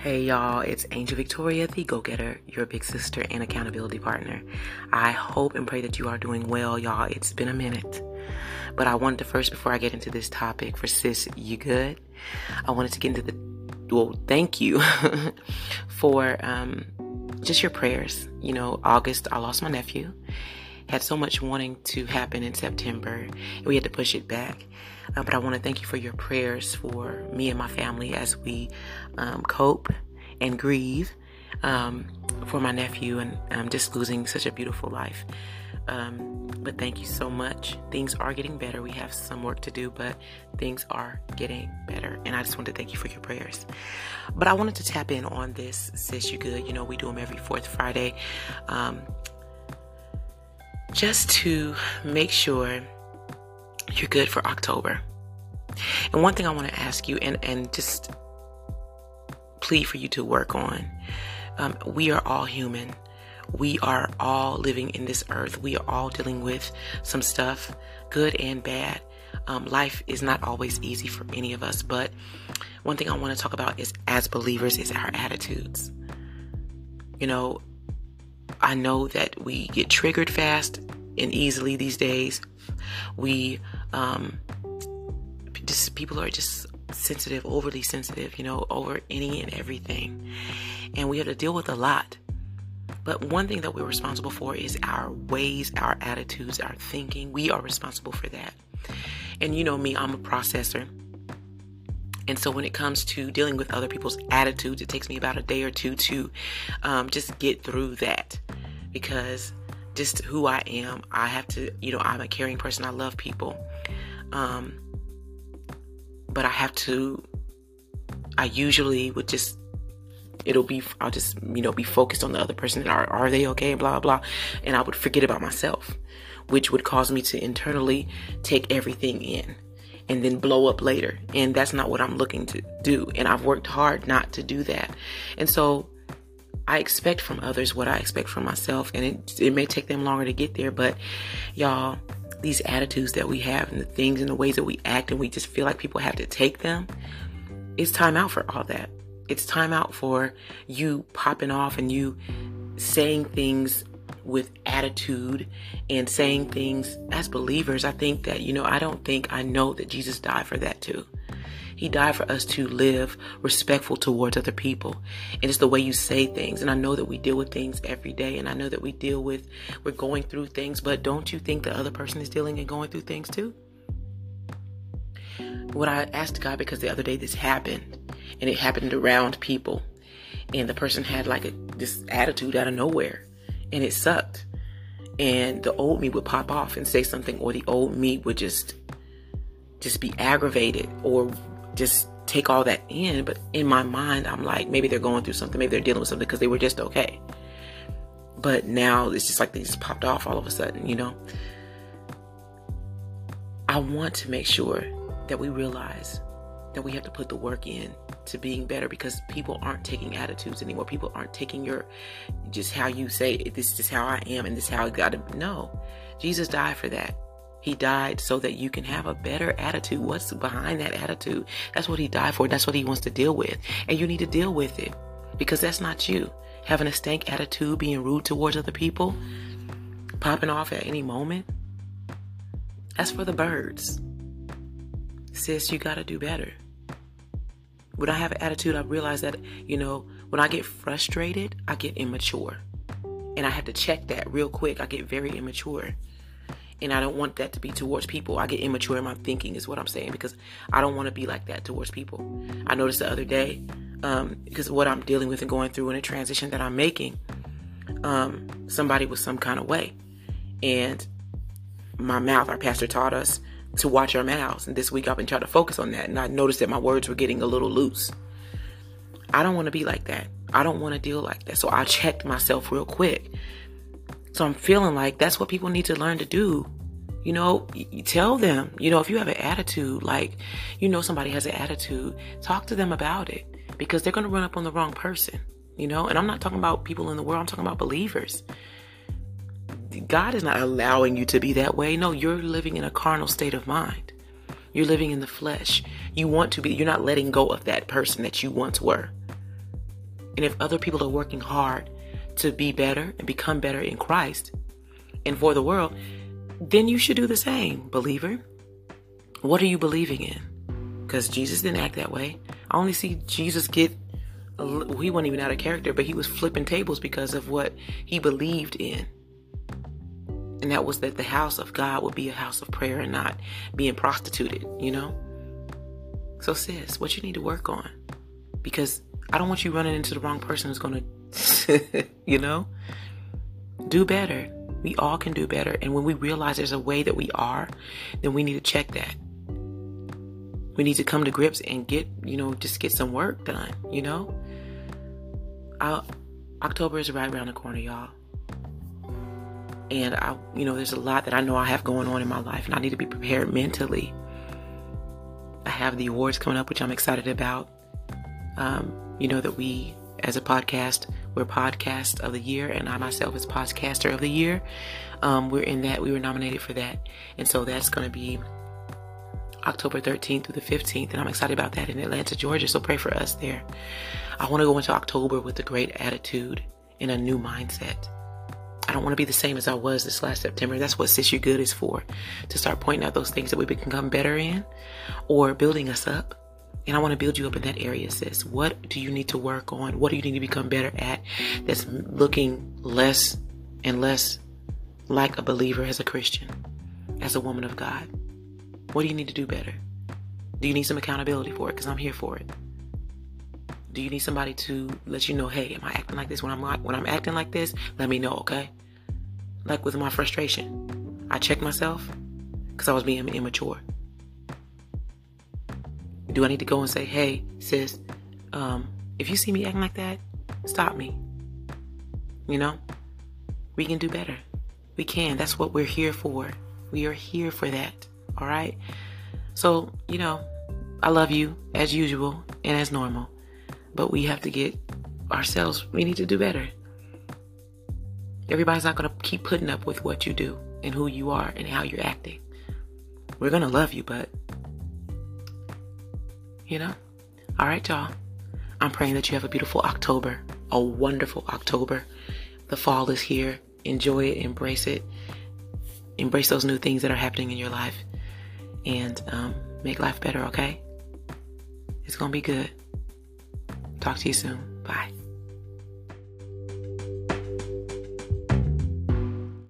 Hey y'all, it's Angel Victoria, the go getter, your big sister and accountability partner. I hope and pray that you are doing well, y'all. It's been a minute. But I wanted to first, before I get into this topic for sis, you good? I wanted to get into the, well, thank you for um, just your prayers. You know, August, I lost my nephew. Had so much wanting to happen in September, we had to push it back. Uh, but I want to thank you for your prayers for me and my family as we um, cope and grieve um, for my nephew and um, just losing such a beautiful life. Um, but thank you so much. Things are getting better. We have some work to do, but things are getting better. And I just want to thank you for your prayers. But I wanted to tap in on this, sis, you good. You know, we do them every fourth Friday. Just to make sure you're good for October. And one thing I want to ask you and, and just plead for you to work on um, we are all human. We are all living in this earth. We are all dealing with some stuff, good and bad. Um, life is not always easy for any of us, but one thing I want to talk about is as believers is our attitudes. You know, I know that we get triggered fast and easily these days. We um, just people are just sensitive, overly sensitive, you know, over any and everything. And we have to deal with a lot. But one thing that we're responsible for is our ways, our attitudes, our thinking. We are responsible for that. And you know me, I'm a processor. And so when it comes to dealing with other people's attitudes, it takes me about a day or two to um, just get through that because just who I am, I have to, you know, I'm a caring person. I love people. Um, but I have to, I usually would just, it'll be, I'll just, you know, be focused on the other person. Are, are they okay? Blah, blah. And I would forget about myself, which would cause me to internally take everything in and then blow up later. And that's not what I'm looking to do. And I've worked hard not to do that. And so I expect from others what I expect from myself. And it, it may take them longer to get there, but y'all, these attitudes that we have and the things and the ways that we act and we just feel like people have to take them, it's time out for all that. It's time out for you popping off and you saying things with attitude and saying things as believers. I think that, you know, I don't think I know that Jesus died for that too. He died for us to live respectful towards other people. And it's the way you say things. And I know that we deal with things every day. And I know that we deal with, we're going through things. But don't you think the other person is dealing and going through things too? What I asked God, because the other day this happened, and it happened around people. And the person had like a, this attitude out of nowhere. And it sucked. And the old me would pop off and say something, or the old me would just just be aggravated or just take all that in. But in my mind, I'm like, maybe they're going through something. Maybe they're dealing with something because they were just okay. But now it's just like they just popped off all of a sudden, you know? I want to make sure that we realize that we have to put the work in to being better because people aren't taking attitudes anymore. People aren't taking your just how you say this is how I am and this is how I got to. No, Jesus died for that. He died so that you can have a better attitude. What's behind that attitude? That's what he died for. That's what he wants to deal with. And you need to deal with it because that's not you. Having a stank attitude, being rude towards other people, popping off at any moment. That's for the birds. Sis, you got to do better. When I have an attitude, I realize that, you know, when I get frustrated, I get immature. And I have to check that real quick. I get very immature and I don't want that to be towards people. I get immature in my thinking, is what I'm saying, because I don't want to be like that towards people. I noticed the other day, um, because what I'm dealing with and going through in a transition that I'm making, um, somebody was some kind of way. And my mouth, our pastor taught us to watch our mouths. And this week I've been trying to focus on that. And I noticed that my words were getting a little loose. I don't want to be like that. I don't want to deal like that. So I checked myself real quick so I'm feeling like that's what people need to learn to do. You know, you tell them, you know, if you have an attitude, like, you know, somebody has an attitude, talk to them about it because they're going to run up on the wrong person, you know? And I'm not talking about people in the world, I'm talking about believers. God is not allowing you to be that way. No, you're living in a carnal state of mind. You're living in the flesh. You want to be, you're not letting go of that person that you once were. And if other people are working hard to be better and become better in Christ and for the world, then you should do the same, believer. What are you believing in? Because Jesus didn't act that way. I only see Jesus get, he wasn't even out of character, but he was flipping tables because of what he believed in. And that was that the house of God would be a house of prayer and not being prostituted, you know? So, sis, what you need to work on? Because I don't want you running into the wrong person who's going to, you know? Do better. We all can do better. And when we realize there's a way that we are, then we need to check that. We need to come to grips and get, you know, just get some work done, you know? I'll, October is right around the corner, y'all and I, you know, there's a lot that I know I have going on in my life, and I need to be prepared mentally. I have the awards coming up, which I'm excited about. Um, you know that we, as a podcast, we're podcast of the year, and I myself is podcaster of the year. Um, we're in that. We were nominated for that, and so that's going to be October 13th through the 15th, and I'm excited about that in Atlanta, Georgia. So pray for us there. I want to go into October with a great attitude and a new mindset. I don't want to be the same as I was this last September. That's what Sis You Good is for. To start pointing out those things that we become better in or building us up. And I want to build you up in that area, sis. What do you need to work on? What do you need to become better at that's looking less and less like a believer as a Christian, as a woman of God? What do you need to do better? Do you need some accountability for it? Because I'm here for it. Do you need somebody to let you know, hey, am I acting like this when I'm when I'm acting like this? Let me know, okay? Like with my frustration, I checked myself because I was being immature. Do I need to go and say, hey, sis, um, if you see me acting like that, stop me? You know, we can do better. We can. That's what we're here for. We are here for that. All right. So, you know, I love you as usual and as normal. But we have to get ourselves, we need to do better. Everybody's not going to keep putting up with what you do and who you are and how you're acting. We're going to love you, but, you know? All right, y'all. I'm praying that you have a beautiful October, a wonderful October. The fall is here. Enjoy it, embrace it, embrace those new things that are happening in your life, and um, make life better, okay? It's going to be good. Talk to you soon. Bye.